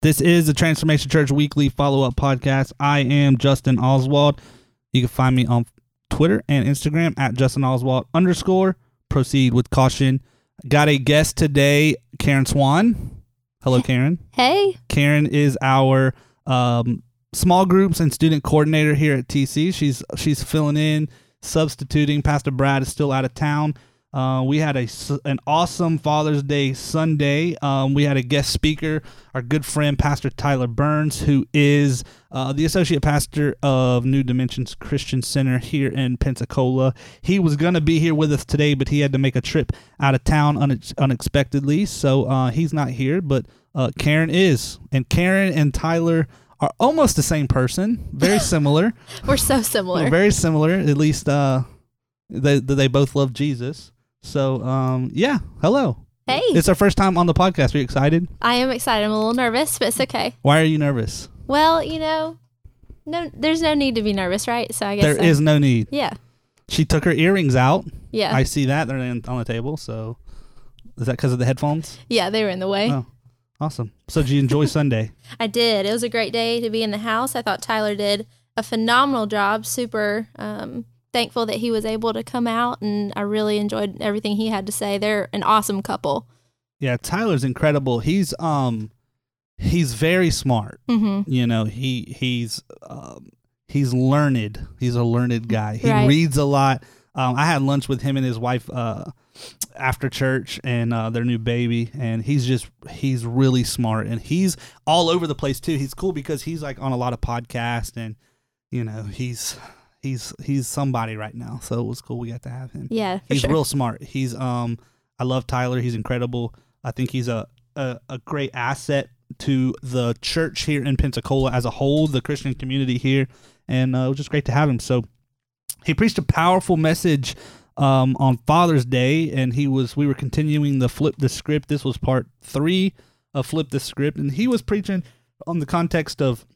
This is the Transformation Church Weekly Follow Up Podcast. I am Justin Oswald. You can find me on Twitter and Instagram at Justin Oswald underscore. Proceed with caution. Got a guest today, Karen Swann. Hello, Karen. Hey. Karen is our um, small groups and student coordinator here at TC. She's she's filling in, substituting. Pastor Brad is still out of town. Uh, we had a an awesome Father's Day Sunday. Um, we had a guest speaker, our good friend Pastor Tyler Burns, who is uh, the associate pastor of New Dimensions Christian Center here in Pensacola. He was gonna be here with us today, but he had to make a trip out of town unex- unexpectedly, so uh, he's not here. But uh, Karen is, and Karen and Tyler are almost the same person, very similar. We're so similar. Very similar. At least uh, they they both love Jesus. So um, yeah. Hello. hey. It's our first time on the podcast. Are you excited? I am excited. I'm a little nervous, but it's okay. Why are you nervous? Well, you know, no, there's no need to be nervous, right? So I guess There I- is no need. Yeah. She took her earrings out. Yeah. I see that they're in, on the table. So is that because of the headphones? yeah, they were in the way. Oh. Awesome. So did you enjoy Sunday? I did. It was a great day to be in the house. I thought Tyler did a phenomenal job. Super um, thankful that he was able to come out, and I really enjoyed everything he had to say. They're an awesome couple. Yeah, Tyler's incredible. He's um he's very smart. Mm-hmm. you know he he's um, he's learned he's a learned guy he Right. reads a lot um, i had lunch with him and his wife uh, after church and uh, their new baby and he's just he's really smart and he's all over the place too he's cool because he's like on a lot of podcasts and you know he's he's he's somebody right now so it was cool we got to have him Yeah, he's sure. real smart. He's um I love Tyler. He's incredible. I think he's a, a a great asset to the church here in Pensacola as a whole, the Christian community here, and uh, it was just great to have him. So he preached a powerful message um, on Father's Day, and he was we were continuing the flip the script. This was part three of flip the script, and he was preaching on the context of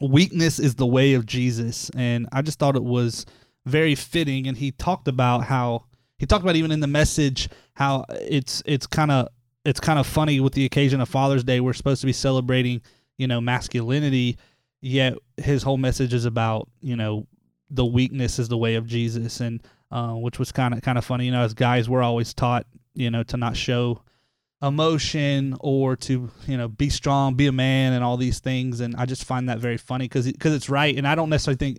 weakness is the way of Jesus, and I just thought it was very fitting. And he talked about how he talked about even in the message how it's it's kind of it's kind of funny with the occasion of Father's Day. We're supposed to be celebrating you know masculinity, yet his whole message is about you know the weakness is the way of Jesus, and uh, which was kind of kind of funny. You know, as guys, we're always taught you know to not show emotion or to you know be strong be a man and all these things. And i just find that very funny because because it's right. And i don't necessarily think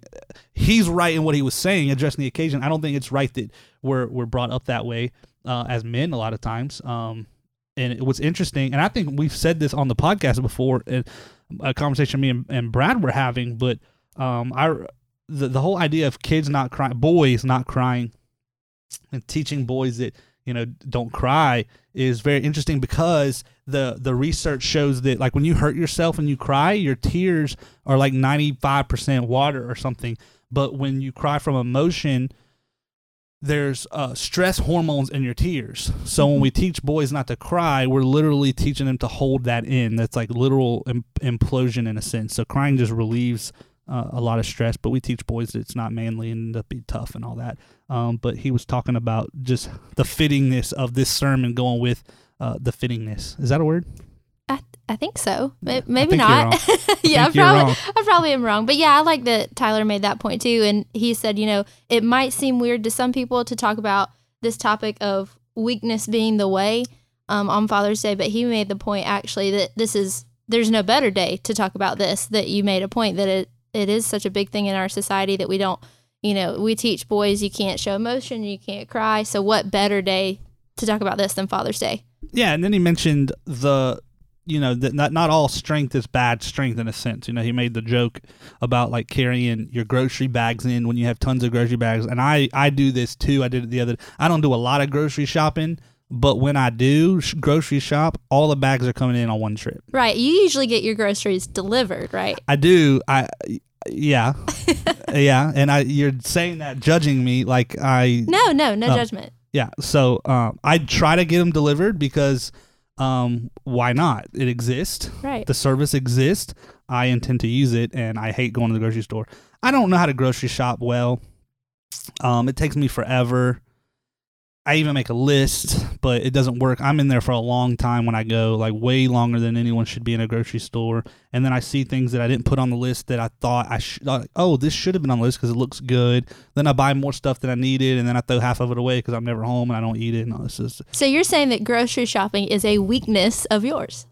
he's right in what he was saying addressing the occasion. I don't think it's right that we're we're brought up that way uh, as men a lot of times. Um and it was interesting and i think we've said this on the podcast before in a conversation me and, and brad were having but um i the, the whole idea of kids not crying boys not crying and teaching boys that you know don't cry is very interesting because the the research shows that like when you hurt yourself and you cry your tears are like 95% water or something. But when you cry from emotion there's uh, stress hormones in your tears. So when we teach boys not to cry we're literally teaching them to hold that in. That's like literal Im- implosion in a sense. So crying just relieves uh, a lot of stress but we teach boys that it's not manly and to be tough and all that um, but he was talking about just the fittingness of this sermon going with uh, the fittingness. Is that a word? I, I think so. Maybe not. yeah, I probably. I probably am wrong. But yeah, I like that Tyler made that point too. And he said, you know, it might seem weird to some people to talk about this topic of weakness being the way um, on Father's Day, but he made the point actually that this is, there's no better day to talk about this, that you made a point that it, it is such a big thing in our society that we don't, you know, we teach boys you can't show emotion, you can't cry. So what better day to talk about this than Father's Day? Yeah, and then he mentioned the you know that not not all strength is bad strength in a sense. You know, he made the joke about like carrying your grocery bags in when you have tons of grocery bags, and I I do this too. I did it the other. I don't do a lot of grocery shopping, but when I do sh- grocery shop, all the bags are coming in on one trip. Right. You usually get your groceries delivered, right? I do. I yeah, yeah, and I you're saying that judging me like I No, no, no Oh. judgment. Yeah. So um, I try to get them delivered because um, why not? It exists. Right. The service exists. I intend to use it, and I hate going to the grocery store. I don't know how to grocery shop well. Um, it takes me forever. I even make a list, but it doesn't work. I'm in there for a long time when I go, like way longer than anyone should be in a grocery store. And then I see things that I didn't put on the list that I thought I should. Like, oh, this should have been on the list because it looks good. Then I buy more stuff than I needed, and then I throw half of it away because I'm never home and I don't eat it. And all this is So you're saying that grocery shopping is a weakness of yours?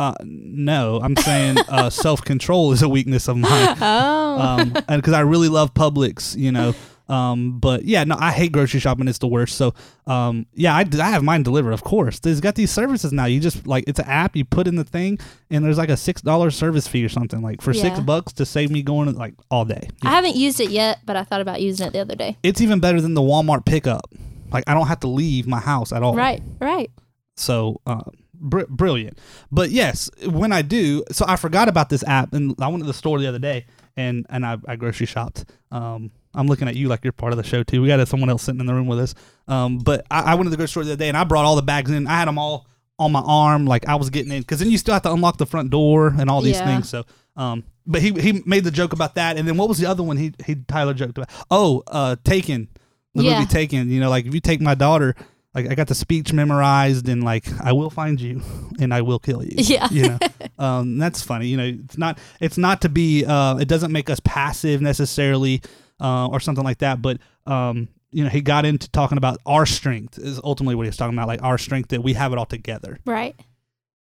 uh, no. I'm saying uh, self control is a weakness of mine. Oh. um, because I really love Publix, you know. Um, but yeah, no, I hate grocery shopping. It's the worst. So, um, yeah, I, I have mine delivered, of course. There's got these services now. You just like it's an app. You put in the thing, and there's like a six dollar service fee or something. Like for six bucks to save me going like all day. I haven't used it yet, but I thought about using it the other day. It's even better than the Walmart pickup. Like I don't have to leave my house at all. Right, right. So uh, br- brilliant. But yes, when I do, so I forgot about this app, and I went to the store the other day, and and I, I grocery shopped. Um, I'm looking at you like you're part of the show too. We got someone else sitting in the room with us. Um, but I, I went to the grocery store the other day, and I brought all the bags in. I had them all on my arm, like I was getting in, because then you still have to unlock the front door and all these Yeah. things. So. Um, but he he made the joke about that, and then what was the other one? He he Tyler joked about. Oh, uh, Taken, the Yeah. movie Taken. You know, like if you take my daughter, like I got the speech memorized, and like I will find you, and I will kill you. Yeah. you know, um, that's funny. You know, it's not it's not to be. Uh, it doesn't make us passive necessarily, uh, or something like that. But um, you know, he got into talking about our strength is ultimately what he was talking about, like our strength that we have it all together. Right.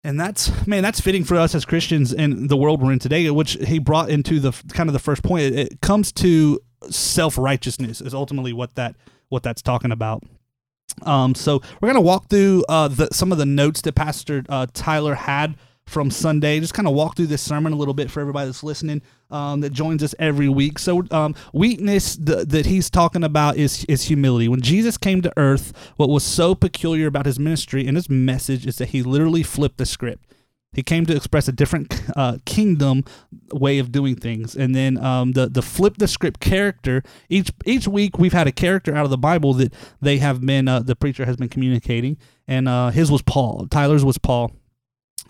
And that's man, that's fitting for us as Christians in the world we're in today, which he brought into the kind of the first point. It, it comes to self righteousness is ultimately what that what that's talking about. Um, so we're gonna walk through uh, the, some of the notes that Pastor uh, Tyler had from Sunday. Just kind of walk through this sermon a little bit for everybody that's listening um, that joins us every week. So um, weakness th- that he's talking about is is humility. When Jesus came to earth, what was so peculiar about his ministry and his message is that he literally flipped the script. He came to express a different uh, kingdom way of doing things, and then um, the the flip the script character. Each each week we've had a character out of the Bible that they have been uh, the preacher has been communicating, and uh, his was Paul. Tyler's was Paul,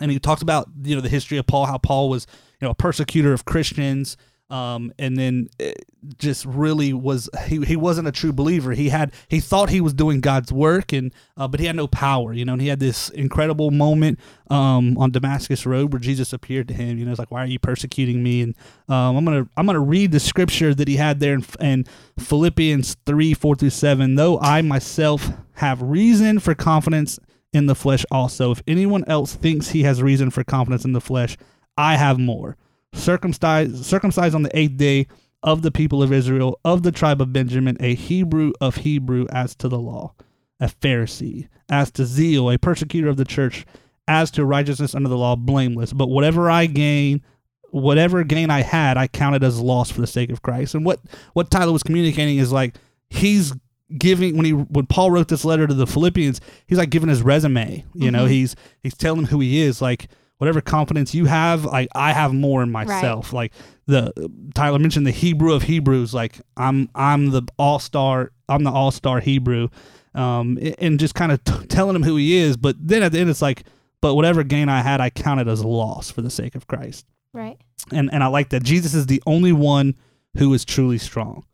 and he talks about you know the history of Paul, how Paul was you know a persecutor of Christians, um, and then it just really was he, he wasn't a true believer. He had he thought he was doing God's work, and uh, but he had no power, you know. And he had this incredible moment um, on Damascus Road where Jesus appeared to him. You know, it's like, why are you persecuting me? And um, I'm gonna I'm gonna read the scripture that he had there in, in Philippians three four through seven. Though I myself have reason for confidence in the flesh, also, if anyone else thinks he has reason for confidence in the flesh, I have more. Circumcised, circumcised on the eighth day of the people of Israel, of the tribe of Benjamin, a Hebrew of Hebrew as to the law, a Pharisee, as to zeal, a persecutor of the church, as to righteousness under the law, blameless. But whatever I gain, whatever gain I had, I counted as loss for the sake of Christ. And what what Tyler was communicating is like he's giving when he when Paul wrote this letter to the Philippians, he's like giving his resume. You know, Mhm. he's he's telling them who he is. Like whatever confidence you have, like I have more in myself. Like the Tyler mentioned the Hebrew of Hebrews. Like I'm I'm the all star. I'm the all star Hebrew. Um, and just kind of t- telling him who he is. But then at the end, it's like, but whatever gain I had, I counted as loss for the sake of Christ Right. and and I like that Jesus is the only one who is truly strong.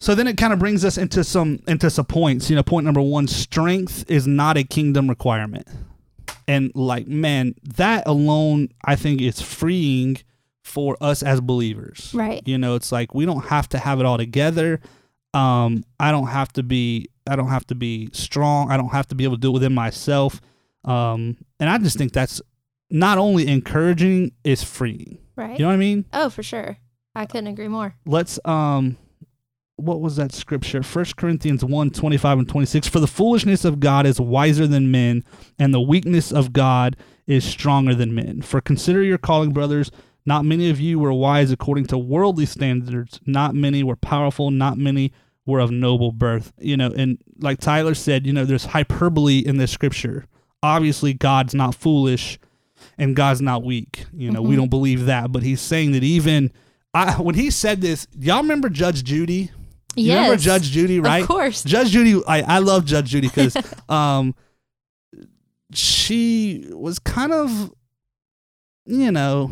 So then it kind of brings us into some into some points. You know, point number one: strength is not a kingdom requirement, and like man, that alone I think is freeing for us as believers. Right. You know, it's like we don't have to have it all together. Um, I don't have to be I don't have to be strong. I don't have to be able to do it within myself. Um, and I just think that's not only encouraging, it's freeing. Right. You know what I mean? oh, for sure. I couldn't agree more. Let's um what was that scripture? First Corinthians 1, 25 and 26. For the foolishness of God is wiser than men, and the weakness of God is stronger than men. For consider your calling, brothers. Not many of you were wise according to worldly standards. Not many were powerful. Not many were of noble birth. You know, and like Tyler said, you know, there's hyperbole in this scripture. Obviously, God's not foolish and God's not weak. You know, we Mhm. don't believe that. But he's saying that even I, when he said this, y'all remember Judge Judy? You yes. remember Judge Judy, right? Of course. Judge Judy, I, I love Judge Judy because um, she was kind of, you know,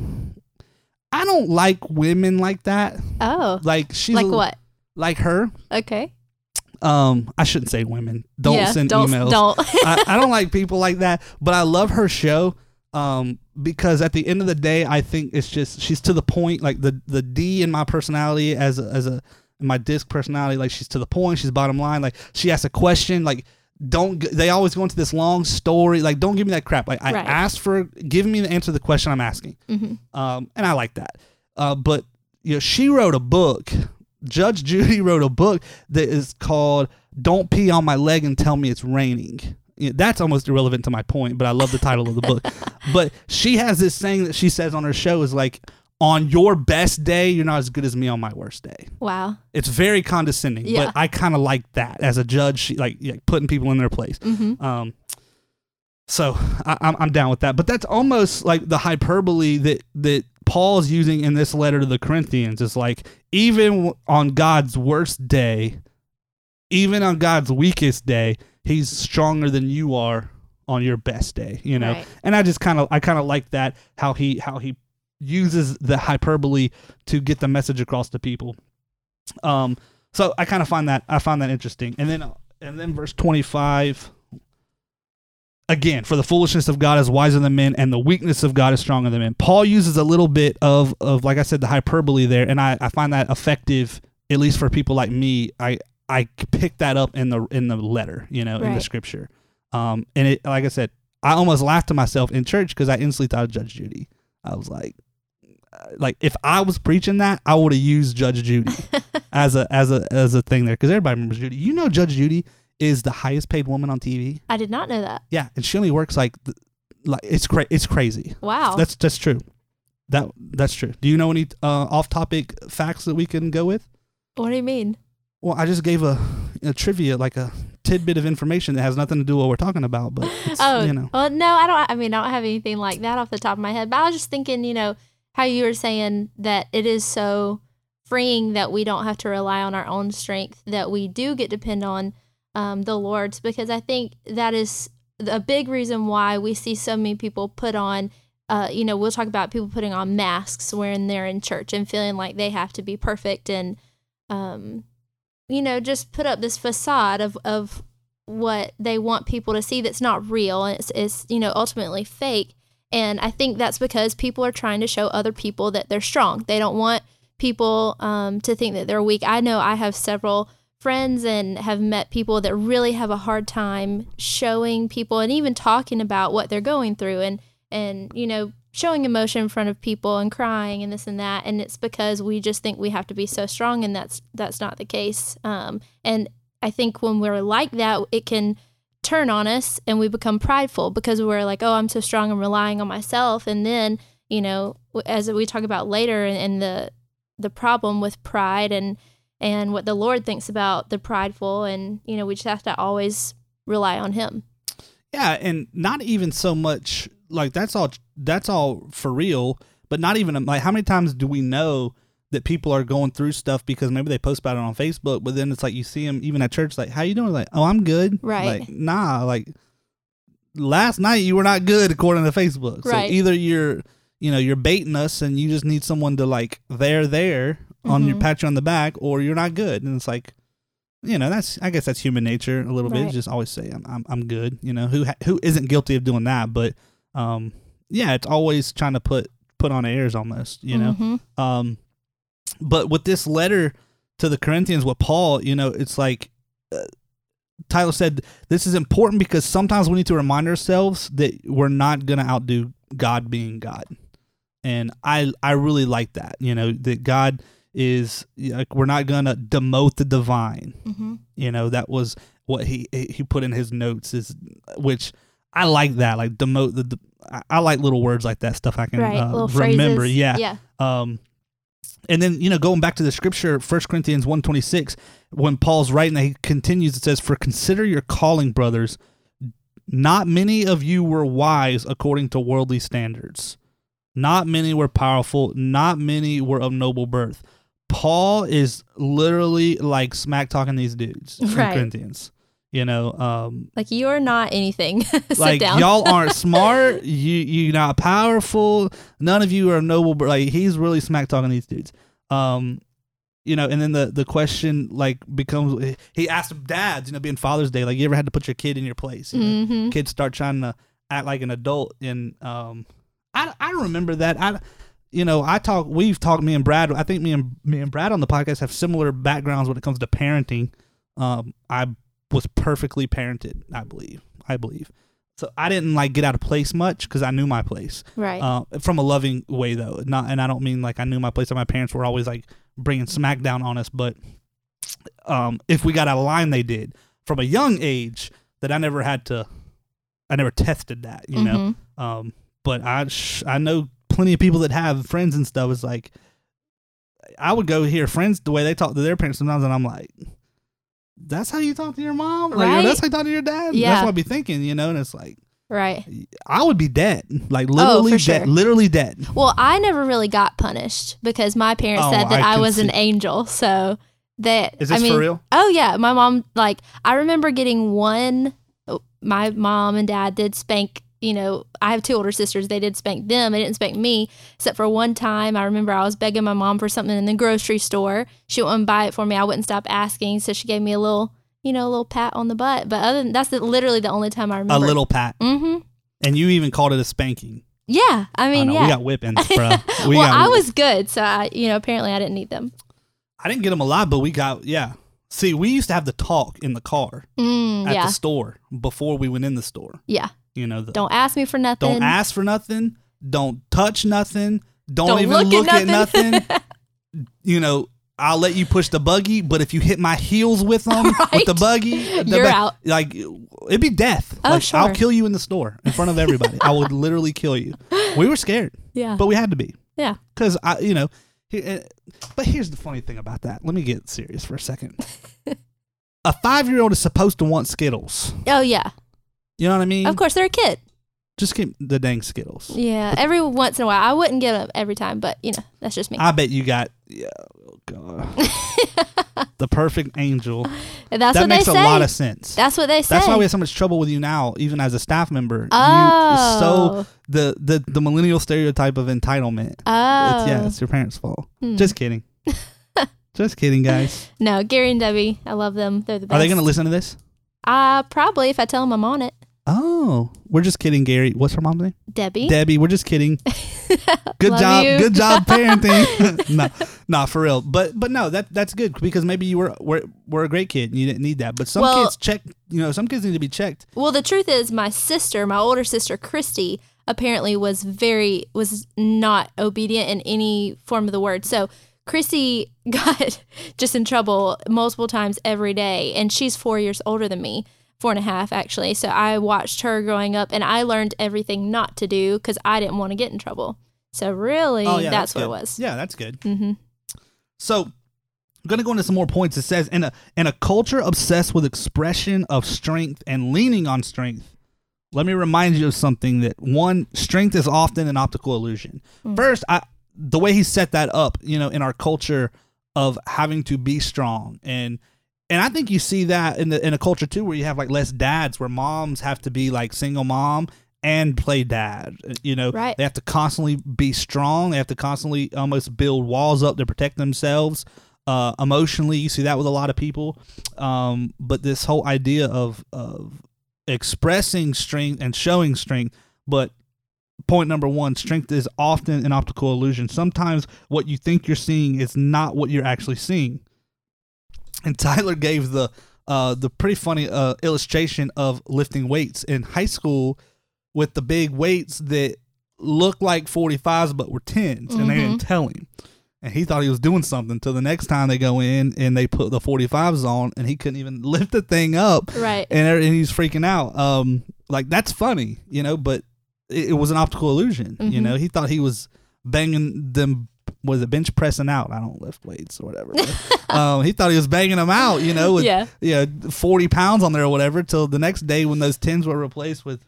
I don't like women like that. Oh. Like she's like what? Like her. Okay. Um, I shouldn't say women. Don't yeah, send don't, emails. Don't. I, I don't like people like that, but I love her show um, because at the end of the day, I think it's just she's to the point. Like the the D in my personality as a, as a my disc personality, like she's to the point. She's bottom line. Like she asks a question, like don't they always go into this long story like don't give me that crap like i Right. asked for give me the answer to the question i'm asking Mhm. um, and i like that uh, but you know she wrote a book judge judy wrote a book that is called don't pee on my leg and tell me it's raining Yeah, that's almost irrelevant to my point but i love the title of the book but she has this saying that she says on her show is like on your best day you're not as good as me on my worst day Wow. it's very condescending, Yeah. but I kind of like that as a judge, like, like putting people in their place. Mm-hmm. Um, so I, I'm I'm down with that. But that's almost like the hyperbole that that Paul's using in this letter to the Corinthians. Is like even on God's worst day, even on God's weakest day, He's stronger than you are on your best day. You know, Right. and I just kind of I kind of like that how he how he uses the hyperbole to get the message across to people. Um, so I kind of find that I find that interesting. And then and then verse twenty five. Again, for the foolishness of God is wiser than men, and the weakness of God is stronger than men. Paul uses a little bit of of like I said, the hyperbole there, and I, I find that effective, at least for people like me. I I pick that up in the in the letter, you know, in the scripture. Um, and it like I said, I almost laughed to myself in church because I instantly thought of Judge Judy. I was like, uh, like if I was preaching that, I would have used Judge Judy as a as a as a thing there because everybody remembers Judy. You know, Judge Judy is the highest paid woman on TV. I did not know that. Yeah, and she only works like like it's cra- it's crazy. Wow. That's that's true. That that's true. Do you know any uh, off topic facts that we can go with? what do you mean? Well, I just gave a, a trivia, like a tidbit of information that has nothing to do with what we're talking about, but it's, Oh, you know, well, no, I don't. I mean, I don't have anything like that off the top of my head. But I was just thinking, you know, how you were saying that it is so freeing that we don't have to rely on our own strength, that we do get depend on um, the Lord's, because I think that is a big reason why we see so many people put on. Uh, you know, we'll talk about people putting on masks when they're in church and feeling like they have to be perfect and, um, you know, just put up this facade of of what they want people to see that's not real and it's, it's you know ultimately fake and i think that's because people are trying to show other people that they're strong. They don't want people um, to think that they're weak. I know i have several friends and have met people that really have a hard time showing people and even talking about what they're going through and and you know showing emotion in front of people and crying and this and that. And it's because we just think we have to be so strong and that's that's not the case. Um, and I think when we're like that, it can turn on us and we become prideful because we're like, oh, I'm so strong I'm relying on myself. And then, you know, as we talk about later and, the the problem with pride and and what the Lord thinks about the prideful, and you know, we just have to always rely on Him. yeah, and not even so much like that's all that's all for real, but not even like how many times do we know that people are going through stuff because maybe they post about it on Facebook, but then it's like you see them even at church, like, how you doing? Like, oh, I'm good. Right. Like, nah, like last night you were not good according to Facebook. So Right. either you're, you know, you're baiting us and you just need someone to like there there on your Mhm. pat you on the back, or you're not good. And it's like, you know, that's I guess that's human nature a little bit. Just always say I'm I'm, I'm good. You know, who ha- who isn't guilty of doing that? But um, yeah, it's always trying to put put on airs almost. You know, Mhm. um, but with this letter to the Corinthians, with Paul, you know, it's like uh, Tyler said, this is important because sometimes we need to remind ourselves that we're not going to outdo God being God, and I I really like that. You know, that God is like we're not going to demote the divine. Mhm. You know, that was what he he put in his notes is which I like that like demote the. I- I like little words like that stuff I can Right. uh, remember. phrases. Yeah. Yeah. Um, and then you know going back to the scripture, First Corinthians one twenty six, when Paul's writing, he continues. It says, "For consider your calling, brothers. Not many of you were wise according to worldly standards. Not many were powerful. Not many were of noble birth." Paul is literally like smack talking these dudes Right. Corinthians. You know, um, Like you're not anything. Sit like y'all aren't smart. You you not powerful. None of you are noble. But like he's really smack talking these dudes. Um, you know, and then the the question like becomes he asked dads, you know, being Father's Day, like you ever had to put your kid in your place? You know? hmm Kids start trying to act like an adult, and um, I I remember that I. You know, I talk. We've talked. Me and Brad. I think me and me and Brad on the podcast have similar backgrounds when it comes to parenting. Um, I was perfectly parented. I believe. I believe. So I didn't like get out of place much because I knew my place. Right. Uh, from a loving way though. Not, and I don't mean like I knew my place. And my parents were always like bringing smack down on us, but um, if we got out of line, they did from a young age. That I never had to. I never tested that, you know. Mhm. Um, but I sh- I know plenty of people that have friends and stuff. It's like I would go hear friends the way they talk to their parents sometimes, and I'm like, "That's how you talk to your mom, like, or Right? that's how you talk to your dad." Yeah. That's what I'd be thinking, you know. And it's like Right. I would be dead, like oh, literally Oh, dead, sure. literally dead. Well, I never really got punished because my parents Oh, said that I I, can was an angel. So that Is I this mean, for real? Oh yeah, my mom like I remember getting one. My mom and dad did spank. You know, I have two older sisters. They did spank them. They didn't spank me, except for one time. I remember I was begging my mom for something in the grocery store. She wouldn't buy it for me. I wouldn't stop asking, so she gave me a little, you know, a little pat on the butt. But other than that's the, literally the only time I remember. A little pat, Mm-hmm. and you even called it a spanking. Yeah, I mean, yeah. we got whippings, bro. We well, I was good, so I, you know, apparently I didn't need them. I didn't get them a lot, but we got yeah. See, we used to have the talk in the car Mm, at yeah, the store before we went in the store. yeah. You know, the, Don't ask me for nothing. Don't ask for nothing. Don't touch nothing. Don't, Don't even look look, at at nothing. you know, I'll let you push the buggy, but if you hit my heels with them with the buggy, the You're bu- out. Like it'd be death. Oh, like, I'll kill you in the store in front of everybody. I would literally kill you. We were scared, Yeah, but we had to be yeah. because I, you know. he- uh, But here's the funny thing about that. Let me get serious for a second. a five year old is supposed to want Skittles. Oh yeah. You know what I mean? Of course, they're a kid. Just give the dang Skittles. Yeah, every once in a while. I wouldn't get them every time, but you know, that's just me. I bet you got yeah, oh God. the perfect angel. And that's that what makes they a say. lot of sense. that's what they say. That's why we have so much trouble with you now, even as a staff member. Oh. You, so the, the the millennial stereotype of entitlement. oh, It's, yeah, it's your parents' fault. Hmm. Just kidding. Just kidding, guys. no, Gary and Debbie. I love them. They're the best. Are they going to listen to this? Uh, probably if I tell them I'm on it. Oh, we're just kidding, Gary. What's her mom's name? Debbie. Debbie. We're just kidding. Good job. you. Good job parenting. no, not for real. But but no, that that's good because maybe you were were, were a great kid and you didn't need that. But some Well- kids check. You know, some kids need to be checked. Well, the truth is, my sister, my older sister, Christy, apparently was very was not obedient in any form of the word. So Christy got just in trouble multiple times every day, and she's four years older than me, four and a half actually. So I watched her growing up, and I learned everything not to do because I didn't want to get in trouble. So really, Oh yeah, that's, what it was. Yeah, that's good. hmm So, I'm gonna go into some more points. It says in a in a culture obsessed with expression of strength and leaning on strength. Let me remind you of something that one strength is often an optical illusion. Mm. First, I the way he set that up, you know, in our culture of having to be strong and and I think you see that in the in a culture too where you have like less dads where moms have to be like single mom and play dad. You know, Right. they have to constantly be strong. They have to constantly almost build walls up to protect themselves. Uh, emotionally, you see that with a lot of people. Um, but this whole idea of of expressing strength and showing strength, but point number one strength is often an optical illusion sometimes what you think you're seeing is not what you're actually seeing and tyler gave the uh the pretty funny uh illustration of lifting weights in high school with the big weights that looked like 45s but were 10s and they didn't tell him and he thought he was doing something till the next time they go in and they put the 45s on and he couldn't even lift the thing up Right. and, and he's freaking out. Um, like that's funny, you know, but it, it was an optical illusion. You Mhm. know, he thought he was banging them. Was it bench pressing out? I don't lift weights or whatever. but, um, he thought he was banging them out. You know, with Yeah. yeah, forty pounds on there or whatever. Till the next day when those tens were replaced with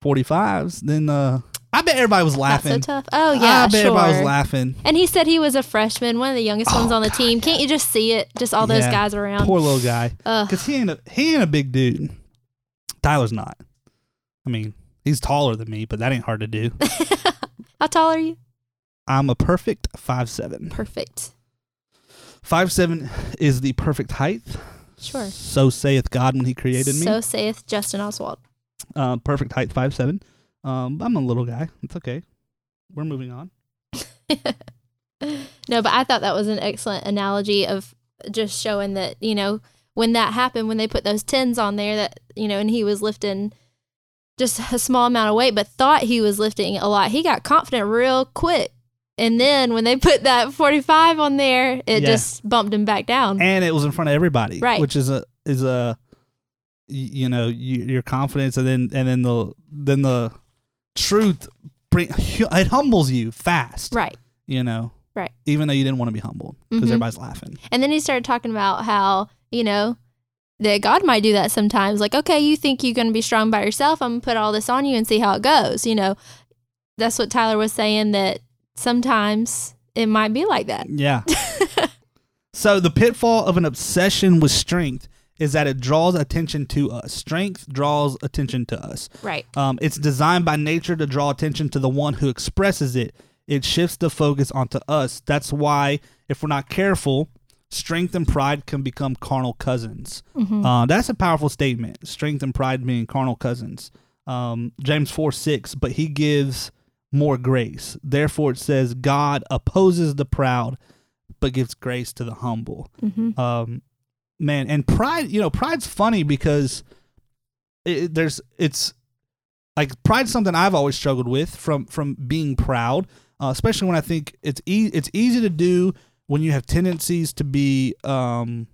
forty fives, then uh, I bet everybody was Not laughing. so tough. Oh yeah, I bet sure. everybody was laughing. And he said he was a freshman, one of the youngest ones Oh, on the God, team. Can't you just see it? Just all those Yeah. guys around. Poor little guy. Because he ain't a he ain't a big dude. Tyler's not. I mean, he's taller than me, but that ain't hard to do. How tall are you? I'm a perfect five seven. Perfect. five seven is the perfect height. Sure. So saith God when He created me. So saith Justin Oswald. Uh, perfect height five seven. Um, I'm a little guy. It's okay. We're moving on. no, but I thought that was an excellent analogy of just showing that, you know, when that happened, when they put those tins on there, that, you know, and he was lifting just a small amount of weight, but thought he was lifting a lot, he got confident real quick. And then when they put that 45 on there, it Yeah. just bumped him back down. And it was in front of everybody, Right. Which is a is a you know you, your confidence, and then and then the then the truth bring it humbles you fast, right. You know, Right. Even though you didn't want to be humbled because Mhm. everybody's laughing. And then he started talking about how, you know, that God might do that sometimes. Like, okay, you think you're going to be strong by yourself. I'm going to put all this on you and see how it goes. You know, that's what Tyler was saying that sometimes it might be like that. Yeah. so the pitfall of an obsession with strength is that it draws attention to us. Strength draws attention to us. Right. Um, it's designed by nature to draw attention to the one who expresses it. It shifts the focus onto us. That's why, if we're not careful, strength and pride can become carnal cousins. Mhm. Uh, that's a powerful statement. Strength and pride being carnal cousins. Um, James 4 6, but he gives more grace. Therefore, it says, God opposes the proud, but gives grace to the humble Mhm. um man and pride you know pride's funny because it, there's it's like pride's something i've always struggled with from from being proud uh, especially when i think it's e- it's easy to do when you have tendencies to be um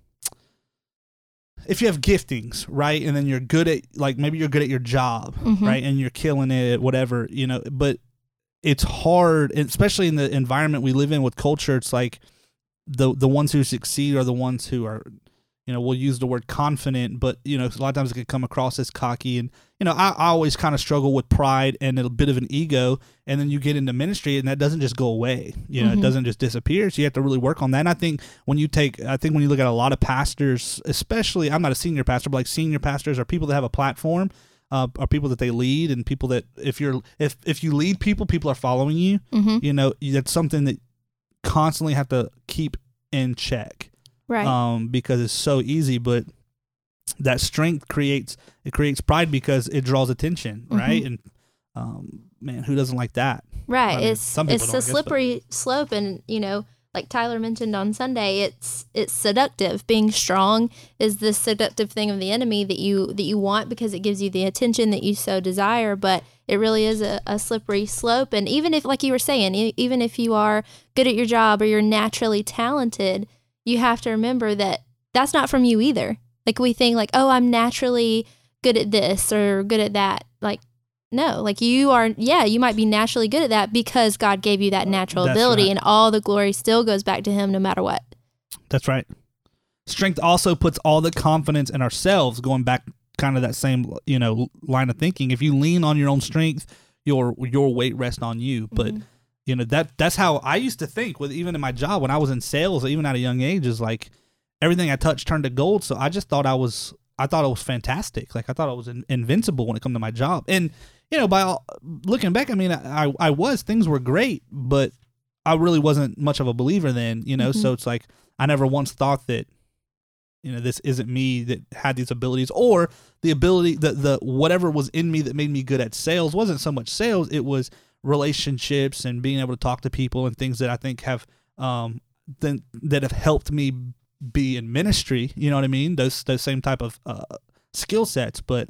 if you have giftings right and then you're good at like maybe you're good at your job Mhm. right and you're killing it whatever you know but it's hard especially in the environment we live in with culture it's like the the ones who succeed are the ones who are you know we'll use the word confident but you know a lot of times it can come across as cocky and you know i, I always kind of struggle with pride and a bit of an ego and then you get into ministry and that doesn't just go away you know Mhm. it doesn't just disappear so you have to really work on that and i think when you take i think when you look at a lot of pastors especially i'm not a senior pastor but like senior pastors are people that have a platform uh, are people that they lead and people that if you're if if you lead people people are following you Mhm. you know that's something that constantly have to keep in check Right. um because it's so easy but that strength creates it creates pride because it draws attention Mm-hmm. right and um man who doesn't like that Right. I mean, it's it's a guess, but- slippery slope and you know, like Tyler mentioned on Sunday, it's it's seductive. Being strong is the seductive thing of the enemy that you that you want because it gives you the attention that you so desire, but it really is a, a slippery slope and even if like you were saying, even if you are good at your job or you're naturally talented, you have to remember that that's not from you either. Like we think like, "Oh, I'm naturally good at this or good at that." Like no, like you are, yeah, you might be naturally good at that because God gave you that natural That's ability, right. and all the glory still goes back to Him no matter what. that's right. Strength also puts all the confidence in ourselves going back kind of that same you know line of thinking. If you lean on your own strength your your weight rests on you. But Mhm. you know that that's how I used to think with even in my job when I was in sales even at a young age is like everything I touched turned to gold. So I just thought I was I thought it was fantastic. Like I thought I was in, invincible when it come to my job. And you know by all, looking back I mean I, I was things were great but I really wasn't much of a believer then you know? Mhm. so it's like I never once thought that you know this isn't me that had these abilities or the ability the the whatever was in me that made me good at sales wasn't so much sales. It was relationships and being able to talk to people and things that I think have um then that have helped me be in ministry you know what I mean? Those those same type of uh, skill sets but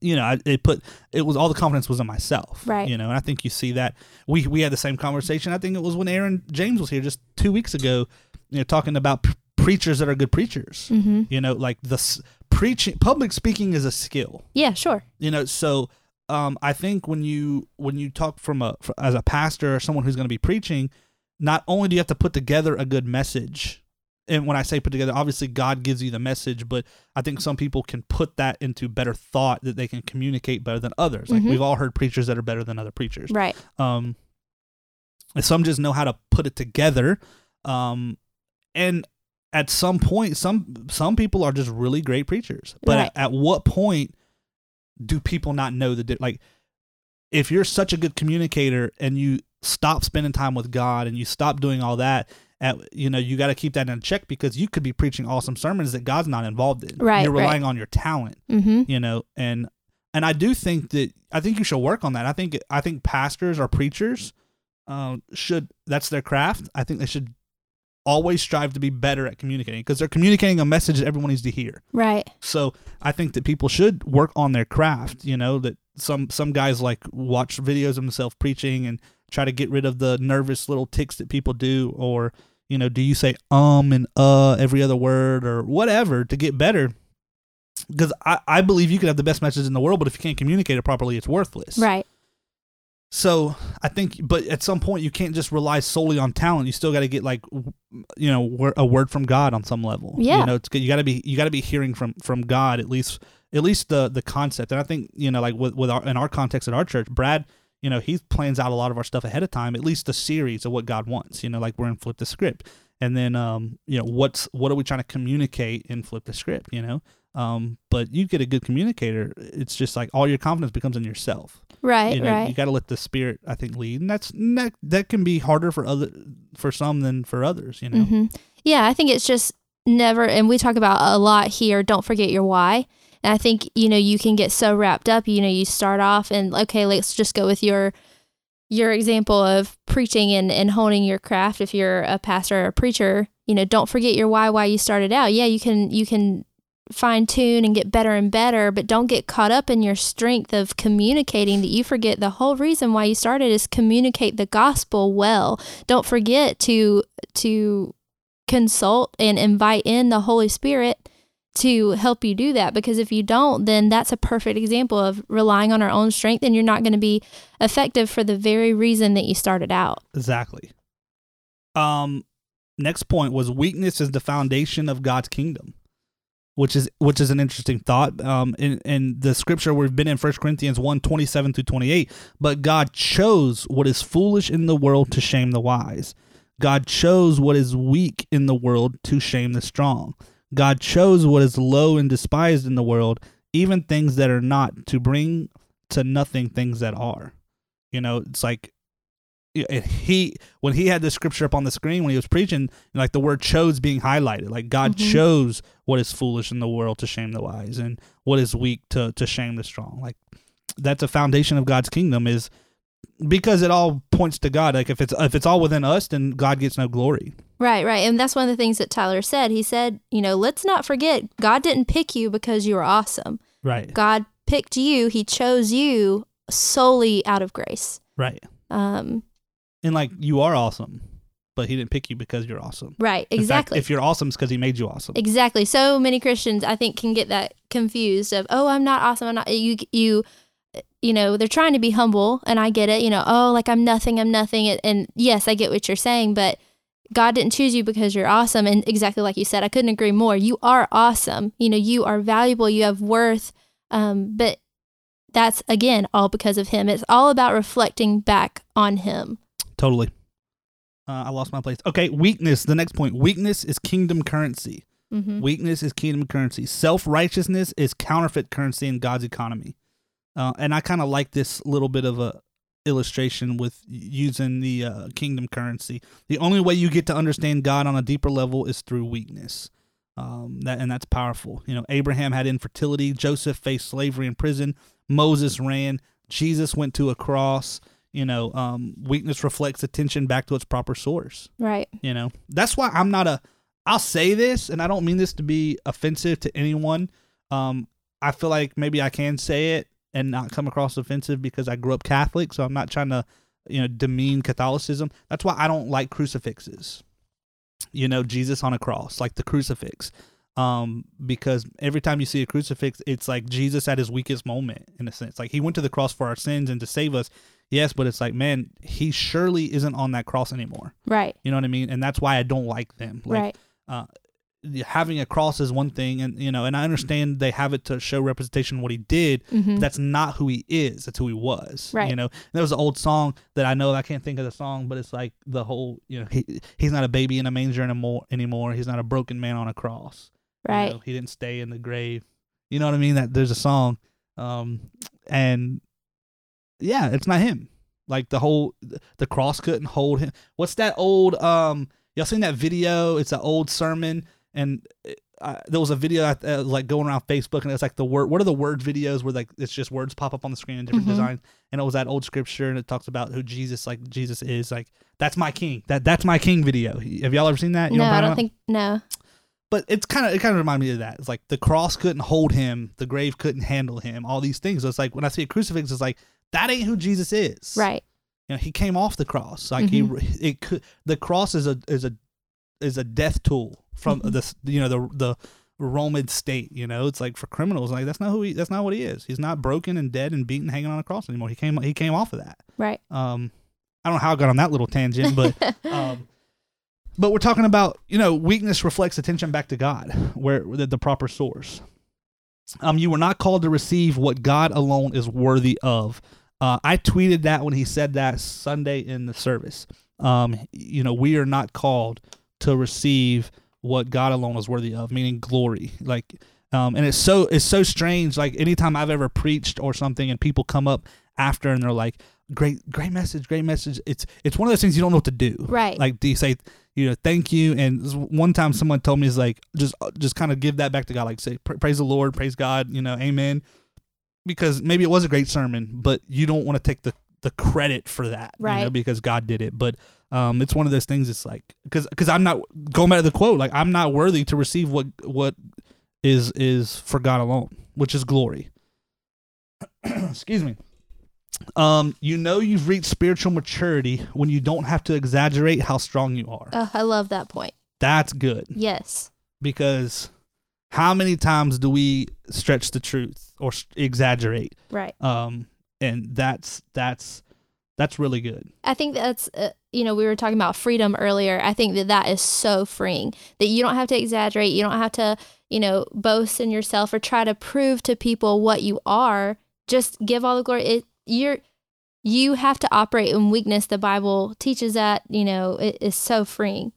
you know I, it put it was all the confidence was in myself Right. you know and I think you see that we we had the same conversation I think it was when Aaron James was here just 2 weeks ago you know talking about p- preachers that are good preachers Mm-hmm. you know like the s- preaching public speaking is a skill Yeah, sure. you know so um, i think when you when you talk from a as a pastor or someone who's going to be preaching not only do you have to put together a good message and when i say put together obviously god gives you the message but i think some people can put that into better thought that they can communicate better than others like Mhm. we've all heard preachers that are better than other preachers Right. um some just know how to put it together um and at some point some some people are just really great preachers but Right. at, at what point do people not know the like if you're such a good communicator and you stop spending time with god and you stop doing all that at you know you got to keep that in check because you could be preaching awesome sermons that God's not involved in. Right, You're right. relying on your talent, Mm-hmm. you know, and and I do think that I think you should work on that. I think I think pastors or preachers um, should that's their craft. I think they should always strive to be better at communicating because they're communicating a message that everyone needs to hear. Right. So I think that people should work on their craft. You know that some some guys like watch videos of themselves preaching and try to get rid of the nervous little ticks that people do, or you know, do you say um and uh every other word or whatever to get better? Because I, I believe you could have the best message in the world, but if you can't communicate it properly, it's worthless. Right. So I think, but at some point, you can't just rely solely on talent. You still got to get like, you know, a word from God on some level. Yeah. you know, it's good. you got to be you got to be hearing from from God at least at least the the concept. And I think you know, like with with our in our context at our church, Brad, you know, he plans out a lot of our stuff ahead of time. At least the series of what God wants. You know, like we're in flip the script, and then um, you know, what's what are we trying to communicate in flip the script? You know. Um, but you get a good communicator. It's just like all your confidence becomes in yourself Right. you know, right. you got to let the spirit, I think, lead, and that's that, that can be harder for other for some than for others. You know, hmm Yeah, I think it's just never, and we talk about a lot here. Don't forget your why. And I think you know you can get so wrapped up. You know, you start off and okay, let's just go with your your example of preaching and and honing your craft. If you're a pastor or a preacher, you know, don't forget your why. Why you started out. Yeah, you can you can fine tune and get better and better, but don't get caught up in your strength of communicating that you forget the whole reason why you started is communicate the gospel well. Don't forget to to consult and invite in the Holy Spirit to help you do that because if you don't then that's a perfect example of relying on our own strength and you're not going to be effective for the very reason that you started out. exactly. Um, next point was weakness is the foundation of God's kingdom, which is which is an interesting thought. Um, in in the scripture we've been in First Corinthians 1, 27 through twenty eight, but God chose what is foolish in the world to shame the wise. God chose what is weak in the world to shame the strong. God chose what is low and despised in the world, even things that are not, to bring to nothing things that are. You know, it's like he when he had the scripture up on the screen when he was preaching, like the word chose being highlighted. Like God Mhm. chose what is foolish in the world to shame the wise, and what is weak to to shame the strong. Like that's a foundation of God's kingdom is because it all points to God. Like if it's if it's all within us, then God gets no glory. Right, right. And that's one of the things that Tyler said. He said, you know, let's not forget God didn't pick you because you were awesome. Right. God picked you, he chose you solely out of grace. Right. Um And like you are awesome, but he didn't pick you because you're awesome. right, In fact, exactly. if you're awesome, it's because he made you awesome. Exactly. So many Christians, I think, can get that confused of, oh, I'm not awesome. I'm not. You, you, you know, they're trying to be humble, and I get it. You know, oh, like I'm nothing. I'm nothing. And, yes, I get what you're saying, but God didn't choose you because you're awesome. And exactly like you said, I couldn't agree more. You are awesome. You know, you are valuable. You have worth. Um, but that's again all because of Him. It's all about reflecting back on Him. Totally. Uh, I lost my place. Okay, weakness. The next point. Weakness is kingdom currency. hmm Weakness is kingdom currency. Self righteousness is counterfeit currency in God's economy. Uh, and I kind of like this little bit of a illustration with using the uh, kingdom currency. The only way you get to understand God on a deeper level is through weakness. Um, that and that's powerful. You know, Abraham had infertility. Joseph faced slavery in prison. Moses ran. Jesus went to a cross. You know, um, weakness reflects attention back to its proper source. Right. You know, that's why I'm not a. I'll say this, and I don't mean this to be offensive to anyone. Um, I feel like maybe I can say it and not come across offensive because I grew up Catholic, so I'm not trying to, you know, demean Catholicism. That's why I don't like crucifixes. You know, Jesus on a cross, like the crucifix. Um, because every time you see a crucifix, it's like Jesus at his weakest moment, in a sense. Like he went to the cross for our sins and to save us. Yes, but it's like, man, he surely isn't on that cross anymore. Right. You know what I mean? And that's why I don't like them. Like right. uh, having a cross is one thing, and you know, and I understand they have it to show representation of what he did. hmm That's not who he is. That's who he was. Right. You know, there was an old song that I know. I can't think of the song, but it's like the whole. You know, he he's not a baby in a manger anymore. Anymore, he's not a broken man on a cross. You Right. know, he didn't stay in the grave. You know what I mean? That there's a song, um, and yeah, it's not him. Like the whole the cross couldn't hold him. What's that old um? y'all seen that video? It's an old sermon, and uh, there was a video uh, like going around Facebook, and it's like the word. What are the word videos where like it's just words pop up on the screen in different Mhm. designs? And it was that old scripture, and it talks about who Jesus like Jesus is. Like that's my king. That that's my king video. Have y'all ever seen that? You no, I don't about? think no. but it's kind of it kind of reminded me of that. It's like the cross couldn't hold him, the grave couldn't handle him, all these things. So it's like when I see a crucifix, it's like that ain't who Jesus is. Right. You know, he came off the cross. Like he, it could. The cross is a is a is a death tool from Mhm. the you know the the Roman state. You know, it's like for criminals. Like that's not who he. That's not what he is. He's not broken and dead and beaten, hanging on a cross anymore. He came he came off of that. Right. Um, I don't know how I got on that little tangent, but um, but we're talking about you know weakness reflects attention back to God, where the, the proper source. Um, you were not called to receive what God alone is worthy of. Uh, I tweeted that when he said that Sunday in the service. Um, you know, we are not called to receive what God alone is worthy of, meaning glory. Like, um, and it's so it's so strange. Like anytime I've ever preached or something, and people come up after and they're like, "Great, great message, great message." It's it's one of those things you don't know what to do. Right. Like, do you say, you know, thank you? And one time someone told me is like, just just kind of give that back to God, like say, praise the Lord, praise God, you know, Amen. Because maybe it was a great sermon, but you don't want to take the the credit for that, You know, Right. because God did it. But um, it's one of those things. It's like because because I'm not going back to the quote. Like I'm not worthy to receive what what is is for God alone, which is glory. Excuse me. Um, you know you've reached spiritual maturity when you don't have to exaggerate how strong you are. Oh, I love that point. That's good Yes. because how many times do we stretch the truth or exaggerate? Right. Um, and that's that's that's really good. I think that's uh, you know we were talking about freedom earlier. I think that that is so freeing that you don't have to exaggerate. You don't have to you know boast in yourself or try to prove to people what you are. Just give all the glory. It, you're you have to operate in weakness. The Bible teaches that. You know it is so freeing.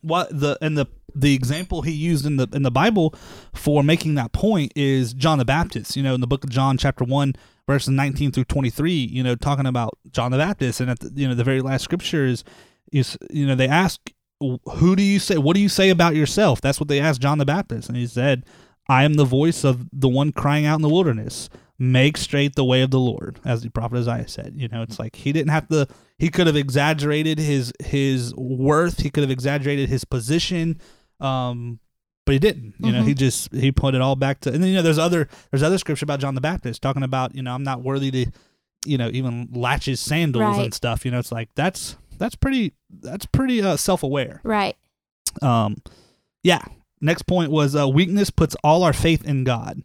what the and the the example he used in the in the Bible for making that point is John the Baptist. You know, in the book of John, chapter one, verses nineteen through twenty three. You know, talking about John the Baptist, and at the, you know the very last scripture is is you know they ask, who do you say? What do you say about yourself? That's what they asked John the Baptist, and he said, I am the voice of the one crying out in the wilderness. Make straight the way of the Lord, as the prophet Isaiah said. You know, it's like he didn't have to. He could have exaggerated his his worth. He could have exaggerated his position, um, but he didn't. You know, Mhm. he just he put it all back to. And then you know, there's other there's other scripture about John the Baptist talking about you know I'm not worthy to, you know, even latch his sandals Right. and stuff. You know, it's like that's that's pretty that's pretty uh, self aware. Right. Um, yeah. Next point was uh, weakness puts all our faith in God.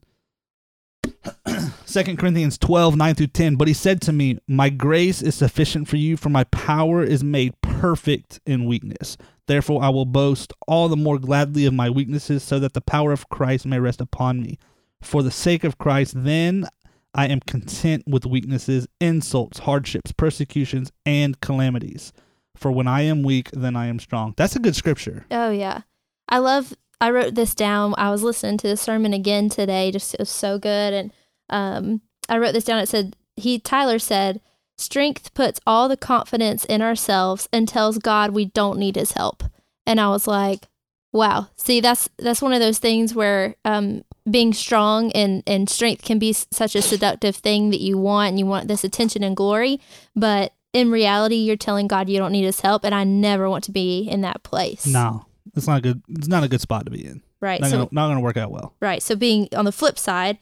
Second Corinthians 12, 9 through 10. But he said to me, My grace is sufficient for you, for my power is made perfect in weakness. Therefore, I will boast all the more gladly of my weaknesses, so that the power of Christ may rest upon me. For the sake of Christ, then I am content with weaknesses, insults, hardships, persecutions, and calamities. For when I am weak, then I am strong. That's a good scripture. Oh yeah, I love. I wrote this down. I was listening to the sermon again today. Just it was so good, and um, I wrote this down. It said he Tyler said, "Strength puts all the confidence in ourselves and tells God we don't need His help." And I was like, "Wow, see, that's that's one of those things where um, being strong and and strength can be such a seductive thing that you want, and you want this attention and glory, but." In reality, you're telling God you don't need his help, and I never want to be in that place. No, it's not a good. It's not a good spot to be in. Right. Not so gonna, not gonna work out well. right. So being on the flip side,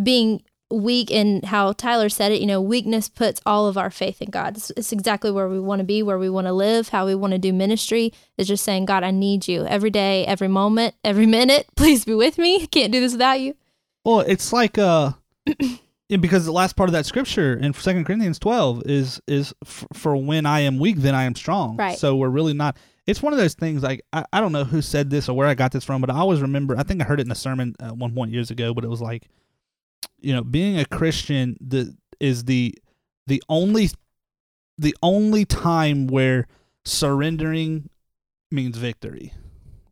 being weak and how Tyler said it, you know, weakness puts all of our faith in God. It's, it's exactly where we want to be, where we want to live, how we want to do ministry. Is just saying, God, I need you every day, every moment, every minute. Please be with me. Can't do this without you. Well, it's like uh, because the last part of that scripture in Second Corinthians twelve is is f- for when I am weak, then I am strong. Right. So we're really not. It's one of those things. Like I, I don't know who said this or where I got this from, but I always remember. I think I heard it in a sermon at one point years ago. But it was like, you know, being a Christian the is the the only the only time where surrendering means victory.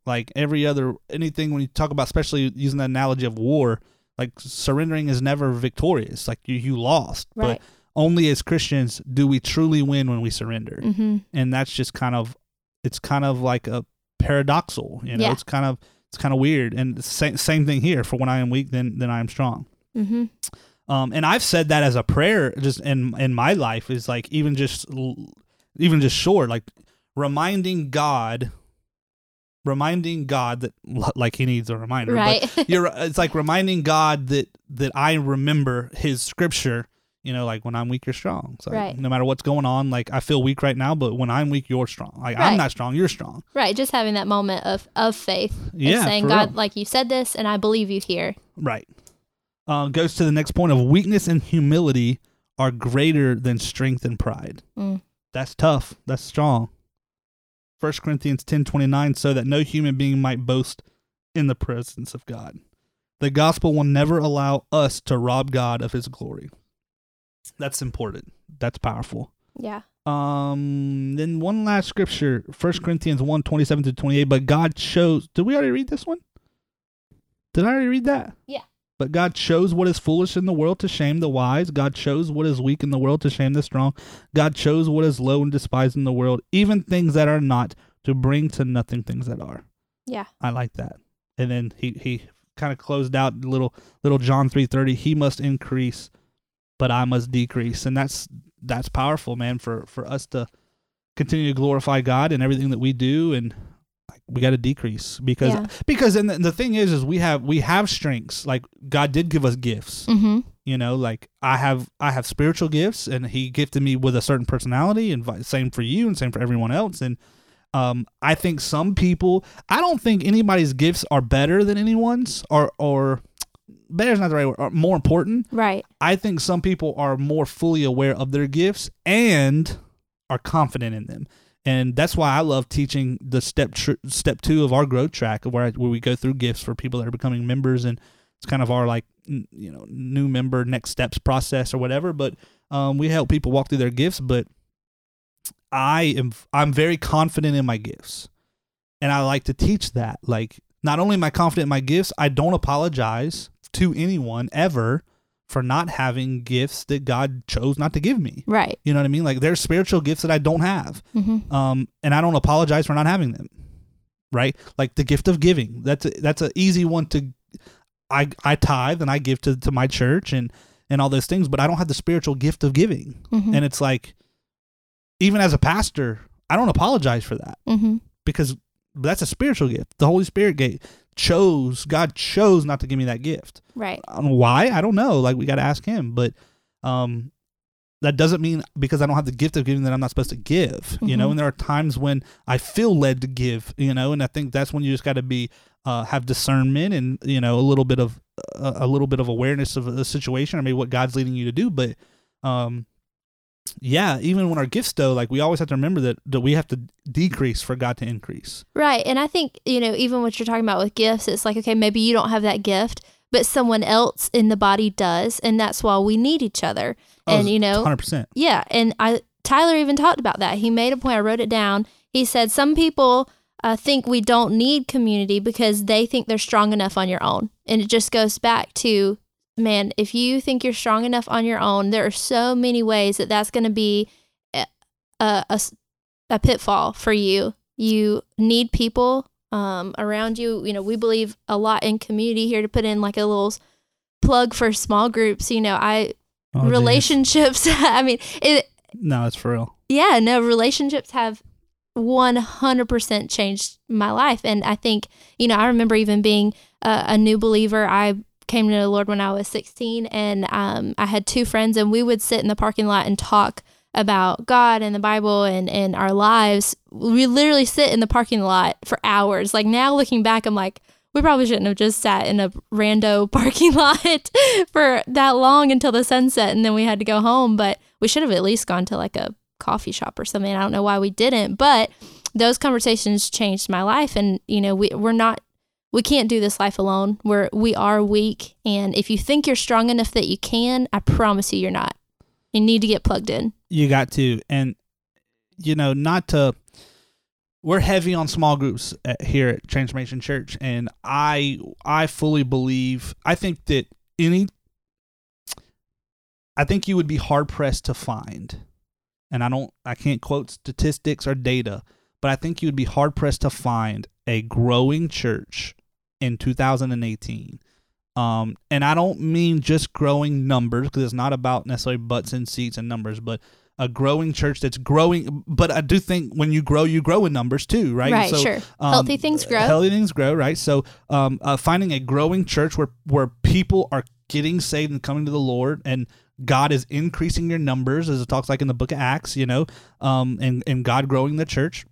Like every other anything when you talk about, especially using the analogy of war, like surrendering is never victorious. Like you, you lost. Right. But only as Christians do we truly win when we surrender. Mm-hmm. And that's just kind of it's kind of like a paradoxal. You know, Yeah. it's kind of it's kind of weird. And same same thing here. For when I am weak, then then I am strong. Mm-hmm. Um, and I've said that as a prayer, just in in my life, is like even just even just short, like reminding God, reminding God that like He needs a reminder, but Right. you're it's like reminding God that that I remember his scripture, you know, like when I'm weak you're strong. So Right. no matter what's going on, like I feel weak right now, but when I'm weak you're strong. Like I'm not strong, you're strong. right. Just having that moment of, of faith. Yeah, saying, God, real. like you said this, and I believe you here. Right. Uh, goes to the next point of weakness and humility are greater than strength and pride. Mm. That's tough. That's strong. 1 Corinthians 10:29 so that no human being might boast in the presence of God. The gospel will never allow us to rob God of his glory. That's important. That's powerful. Yeah. Um then one last scripture, 1 Corinthians 1, 27 to 28. But God chose did we already read this one? Did I already read that? Yeah. But God chose what is foolish in the world to shame the wise. God chose what is weak in the world to shame the strong. God chose what is low and despised in the world, even things that are not, to bring to nothing things that are. Yeah. I like that. And then he he kind of closed out little little John three thirty. He must increase, but I must decrease, and that's that's powerful, man. For for us to continue to glorify God in everything that we do, and we got to decrease because Yeah. because and the, the thing is is we have we have strengths. Like God did give us gifts. Mm-hmm. You know, like I have I have spiritual gifts, and He gifted me with a certain personality, and vi- same for you, and same for everyone else. And um, I think some people, I don't think anybody's gifts are better than anyone's, or or better is not the right word, or more important. Right. I think some people are more fully aware of their gifts and are confident in them. And that's why I love teaching the step tr- step two of our growth track, where I, where we go through gifts for people that are becoming members, and it's kind of our like n- you know new member next steps process or whatever. But um, we help people walk through their gifts. But I am I'm very confident in my gifts, and I like to teach that. Like not only am I confident in my gifts, I don't apologize to anyone ever for not having gifts that God chose not to give me. Right. You know what I mean? Like there's spiritual gifts that I don't have. Mm-hmm. Um and I don't apologize for not having them. Right? Like the gift of giving. That's a, that's an easy one to I I tithe and I give to to my church and and all those things, but I don't have the spiritual gift of giving. Mm-hmm. And it's like even as a pastor, I don't apologize for that mm-hmm. because that's a spiritual gift. The Holy Spirit gave chose God chose not to give me that gift. Right. Um, why I don't know. Like we got to ask him. But um, that doesn't mean because I don't have the gift of giving that I'm not supposed to give. You know, Mhm. and there are times when I feel led to give. You know, and I think that's when you just got to be uh, have discernment and you know a little bit of uh, a little bit of awareness of the situation or maybe what God's leading you to do. But um, yeah, even when our gifts though, like we always have to remember that that we have to decrease for God to increase. Right. And I think, you know, even what you're talking about with gifts, it's like, okay, maybe you don't have that gift, but someone else in the body does. And that's why we need each other. and, you know, hundred percent. yeah. And I, Tyler even talked about that. He made a point, I wrote it down. He said, some people uh, think we don't need community because they think they're strong enough on your own. And it just goes back to, man, if you think you're strong enough on your own, there are so many ways that that's going to be a a pitfall for you. You need people um, around you. You know, we believe a lot in community here to put in like a little plug for small groups. You know, I Oh, relationships. I mean, it. No, it's for real. Yeah, no, relationships have one hundred percent changed my life, and I think you know I remember even being a, a new believer. I came to the Lord when I was sixteen, and um, I had two friends, and we would sit in the parking lot and talk about God and the Bible and, and our lives. We literally sit in the parking lot for hours. Like now looking back, I'm like, we probably shouldn't have just sat in a rando parking lot for that long until the sunset and then we had to go home. But we should have at least gone to like a coffee shop or something. I don't know why we didn't, but those conversations changed my life. And, you know, we, we're not, we can't do this life alone. We're, we are weak. And if you think you're strong enough that you can, I promise you, you're not. You need to get plugged in. You got to, and you know, not to. We're heavy on small groups at, here at Transformation Church, and I I fully believe. I think that any. I think you would be hard pressed to find, and I don't. I can't quote statistics or data, but I think you would be hard pressed to find a growing church in 2018. Um, and I don't mean just growing numbers because it's not about necessarily butts and seats and numbers, but a growing church that's growing. But I do think when you grow, you grow in numbers too, right? Right, So, sure. um, Healthy things grow. Healthy things grow, right? So, um, uh, finding a growing church where where people are getting saved and coming to the Lord, and God is increasing your numbers, as it talks like in the Book of Acts, you know, um, and and God growing the church,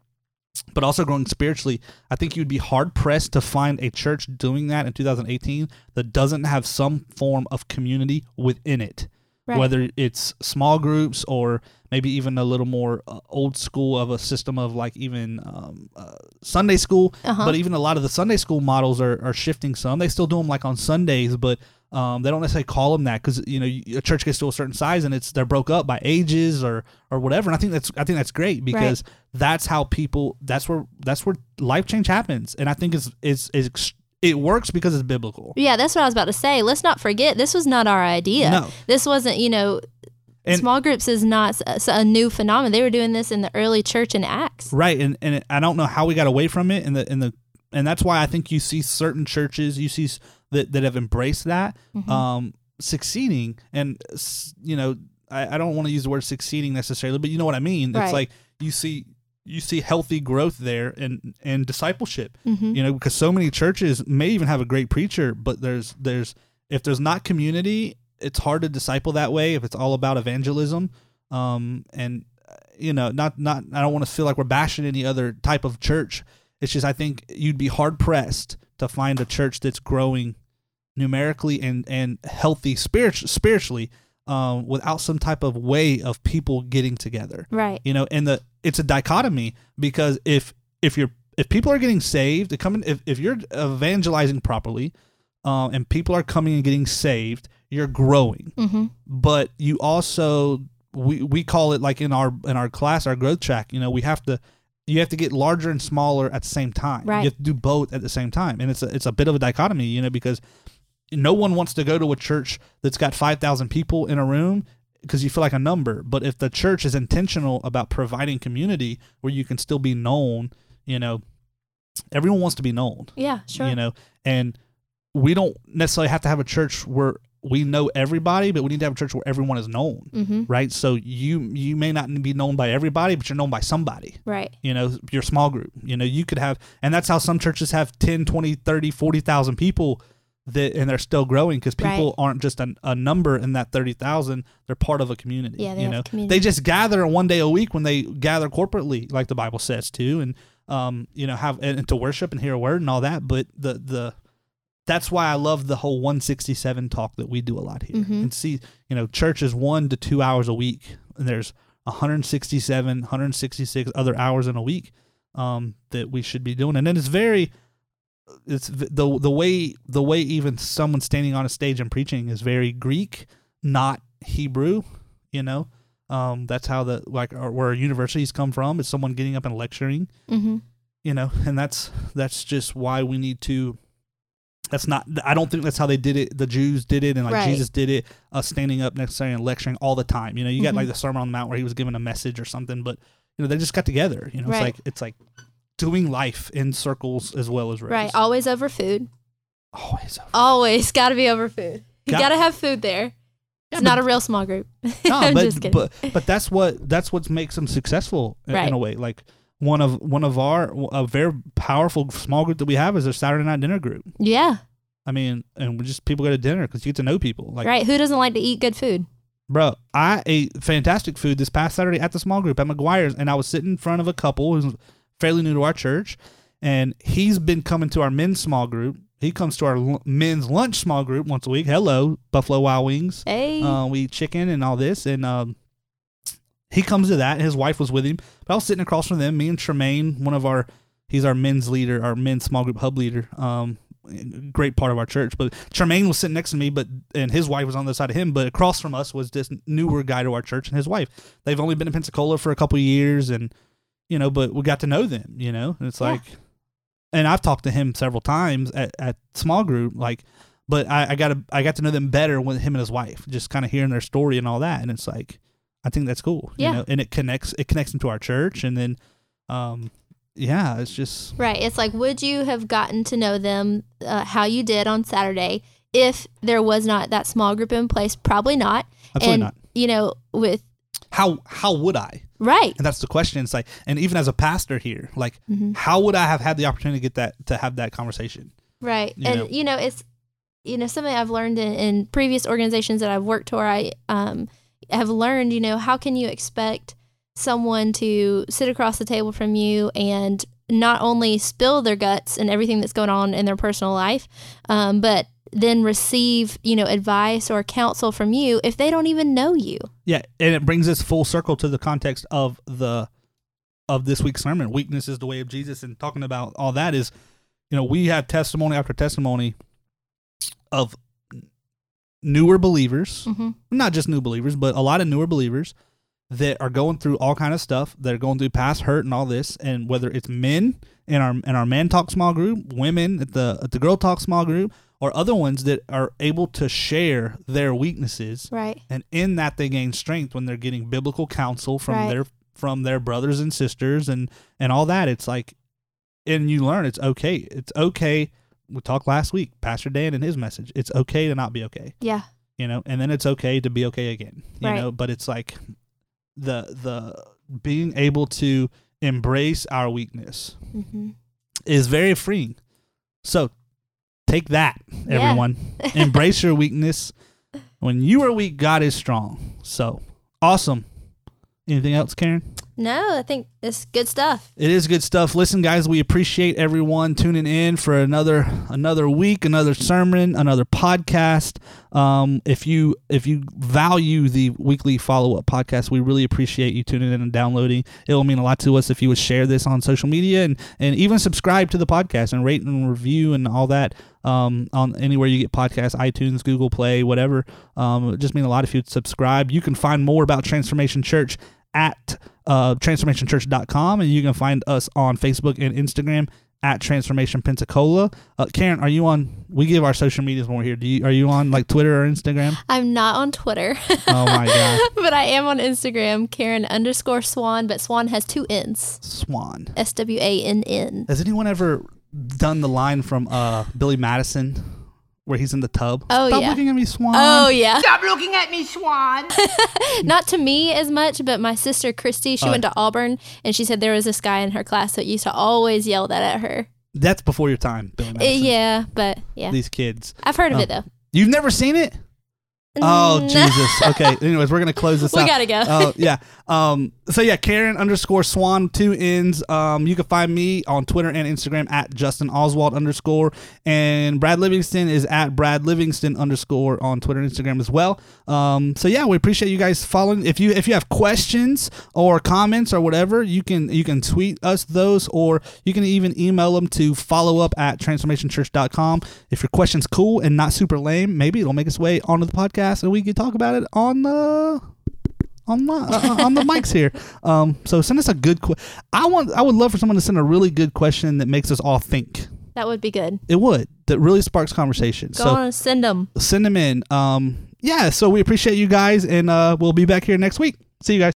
but also growing spiritually. I think you'd be hard pressed to find a church doing that in 2018 that doesn't have some form of community within it Right. whether it's small groups or maybe even a little more uh, old school of a system of like even um, uh, Sunday school. Uh-huh. But even a lot of the Sunday school models are, are shifting some. They still do them like on Sundays, but um, they don't necessarily call them that because you know a church gets to a certain size and it's they're broke up by ages or or whatever. And I think that's I think that's great because that's how people that's where that's where life change happens. And I think it's it's, it's it works because it's biblical. Yeah, that's what I was about to say. Let's not forget, this was not our idea. No. This wasn't, you know, And- small groups is not a new phenomenon. They were doing this in the early church in Acts. right and and i don't know how we got away from it in the in the and that's why i think you see certain churches you see that that have embraced that Mm-hmm. um succeeding and you know i, I don't want to use the word succeeding necessarily but you know what i mean Right. it's like you see you see healthy growth there and and discipleship Mhm. you know because so many churches may even have a great preacher but there's there's if there's not community it's hard to disciple that way if it's all about evangelism um and uh, you know not not i don't want to feel like we're bashing any other type of church it's just i think you'd be hard pressed to find a church that's growing numerically and and healthy spirit, spiritually um without some type of way of people getting together Right. you know and the it's a dichotomy because if if you're if people are getting saved coming if, if you're evangelizing properly um, and people are coming and getting saved you're growing Mm-hmm. but you also we we call it like in our in our class our growth track you know we have to you have to get larger and smaller at the same time Right. you have to do both at the same time and it's a, it's a bit of a dichotomy you know because no one wants to go to a church that's got 5000 people in a room because you feel like a number but if the church is intentional about providing community where you can still be known you know everyone wants to be known Yeah, sure. you know and we don't necessarily have to have a church where we know everybody but we need to have a church where everyone is known mm-hmm. right so you you may not be known by everybody but you're known by somebody Right. you know your small group you know you could have and that's how some churches have 10 20 30 40,000 people that and they're still growing because people Right. aren't just a, a number in that 30,000 they're part of a community Yeah, they you know community. they just gather one day a week when they gather corporately like the bible says too and um you know have and, and to worship and hear a word and all that but the the that's why I love the whole 167 talk that we do a lot here Mhm. and see you know church is one to two hours a week and there's 167 166 other hours in a week um that we should be doing and then it's very it's the the way the way even someone standing on a stage and preaching is very Greek not Hebrew you know um that's how the like our, where universities come from is someone getting up and lecturing Mm-hmm. you know and that's that's just why we need to that's not i don't think that's how they did it the jews did it and like Right. jesus did it uh, standing up next necessarily and lecturing all the time you know you got Mhm. like the sermon on the mount where he was giving a message or something but you know they just got together you know Right. it's like it's like doing life in circles as well as rows. Right. Always over food. always Always got to be over food. You Got- got to have food there. Yeah, it's not a real small group. no, but, but but that's what that's what makes them successful in, in a way. Like one of one of our a very powerful small group that we have is a Saturday night dinner group. yeah. I mean, and we just people go to dinner because you get to know people. Like, right. Who doesn't like to eat good food? bro, I ate fantastic food this past Saturday at the small group at McGuire's, and I was sitting in front of a couple who's fairly new to our church, and he's been coming to our men's small group. He comes to our l- men's lunch small group once a week. Hello, Buffalo Wild Wings. Hey. Uh, we eat chicken and all this, and um, he comes to that. His wife was with him, but I was sitting across from them. Me and Tremaine, one of our, he's our men's leader, our men's small group hub leader. Um, great part of our church. But Tremaine was sitting next to me, but and his wife was on the side of him. But across from us was this newer guy to our church and his wife. They've only been in Pensacola for a couple of years, and you know, but we got to know them. You know, and it's Yeah. like, and I've talked to him several times at, at small group, like but I, I got to I got to know them better with him and his wife, just kind of hearing their story and all that, and it's like I think that's cool, Yeah. you know, and it connects it connects them to our church, and then, um, yeah, it's just Right. It's like, would you have gotten to know them uh, how you did on Saturday if there was not that small group in place? Probably not. absolutely and not. you know, with How how would I? right, And that's the question. It's like, and even as a pastor here, like, Mhm. how would I have had the opportunity to get that to have that conversation? right, You and know. you know, it's you know something I've learned in, in previous organizations that I've worked for. I um have learned, you know, how can you expect someone to sit across the table from you and not only spill their guts and everything that's going on in their personal life, um, but then receive, you know, advice or counsel from you if they don't even know you. Yeah, and it brings us full circle to the context of the of this week's sermon. Weakness is the way of Jesus, and talking about all that is, you know, we have testimony after testimony of newer believers, Mm-hmm. not just new believers, but a lot of newer believers that are going through all kind of stuff. That are going through past hurt and all this, and whether it's men in our in our man talk small group, women at the at the girl talk small group, or other ones that are able to share their weaknesses Right. and in that they gain strength when they're getting biblical counsel from Right. their from their brothers and sisters and and all that it's like and you learn it's okay it's okay we talked last week pastor dan and his message it's okay to not be okay Yeah. you know and then it's okay to be okay again you Right. know but it's like the the being able to embrace our weakness Mm-hmm. is very freeing so take that Yeah. everyone embrace your weakness. When you are weak, God is strong. So awesome. Anything else, Karen? No, I think it's good stuff. It is good stuff. Listen, guys, we appreciate everyone tuning in for another another week, another sermon, another podcast. Um, if you if you value the weekly follow up podcast, we really appreciate you tuning in and downloading. It will mean a lot to us if you would share this on social media and and even subscribe to the podcast and rate and review and all that um, on anywhere you get podcasts, iTunes, Google Play, whatever. Um, it just mean a lot if you'd subscribe. You can find more about Transformation Church at uh, transformationchurch.com and you can find us on Facebook and Instagram at Transformation Pensacola. Uh, Karen, are you on? We give our social medias more here. Do you are you on like Twitter or Instagram? I'm not on Twitter. Oh my god, but I am on Instagram, Karen underscore Swann, but Swann has two N's. Swann. S W A N N. Has anyone ever done the line from uh, Billy Madison where he's in the tub? Oh, Stop yeah. looking at me, Swan. Oh yeah, Stop looking at me, Swan. not to me as much, but my sister Christy, she Oh. went to Auburn, and she said there was this guy in her class that used to always yell that at her. That's before your time, Billy Uh, Madison. yeah, but yeah, These kids. I've heard of Oh. it though. You've never seen it? Oh Mm, Jesus. Okay. Anyways, we're gonna close this up. we out. gotta go. Oh yeah. Um. So yeah, Karen underscore Swann two ends. Um. You can find me on Twitter and Instagram at Justin Oswald underscore, and Brad Livingston is at Brad Livingston underscore on Twitter and Instagram as well. Um. So yeah, we appreciate you guys following. If you if you have questions or comments or whatever, you can you can tweet us those, or you can even email them to follow up at transformationchurch.com. If your question's cool and not super lame, maybe it'll make its way onto the podcast and we can talk about it on the on the uh, on the mics here. Um, so send us a good. Que- I want. I would love for someone to send a really good question that makes us all think. that would be good. It would. That really sparks conversation. Go so on, send them. send them in. Um, yeah. So we appreciate you guys, and uh, we'll be back here next week. See you guys.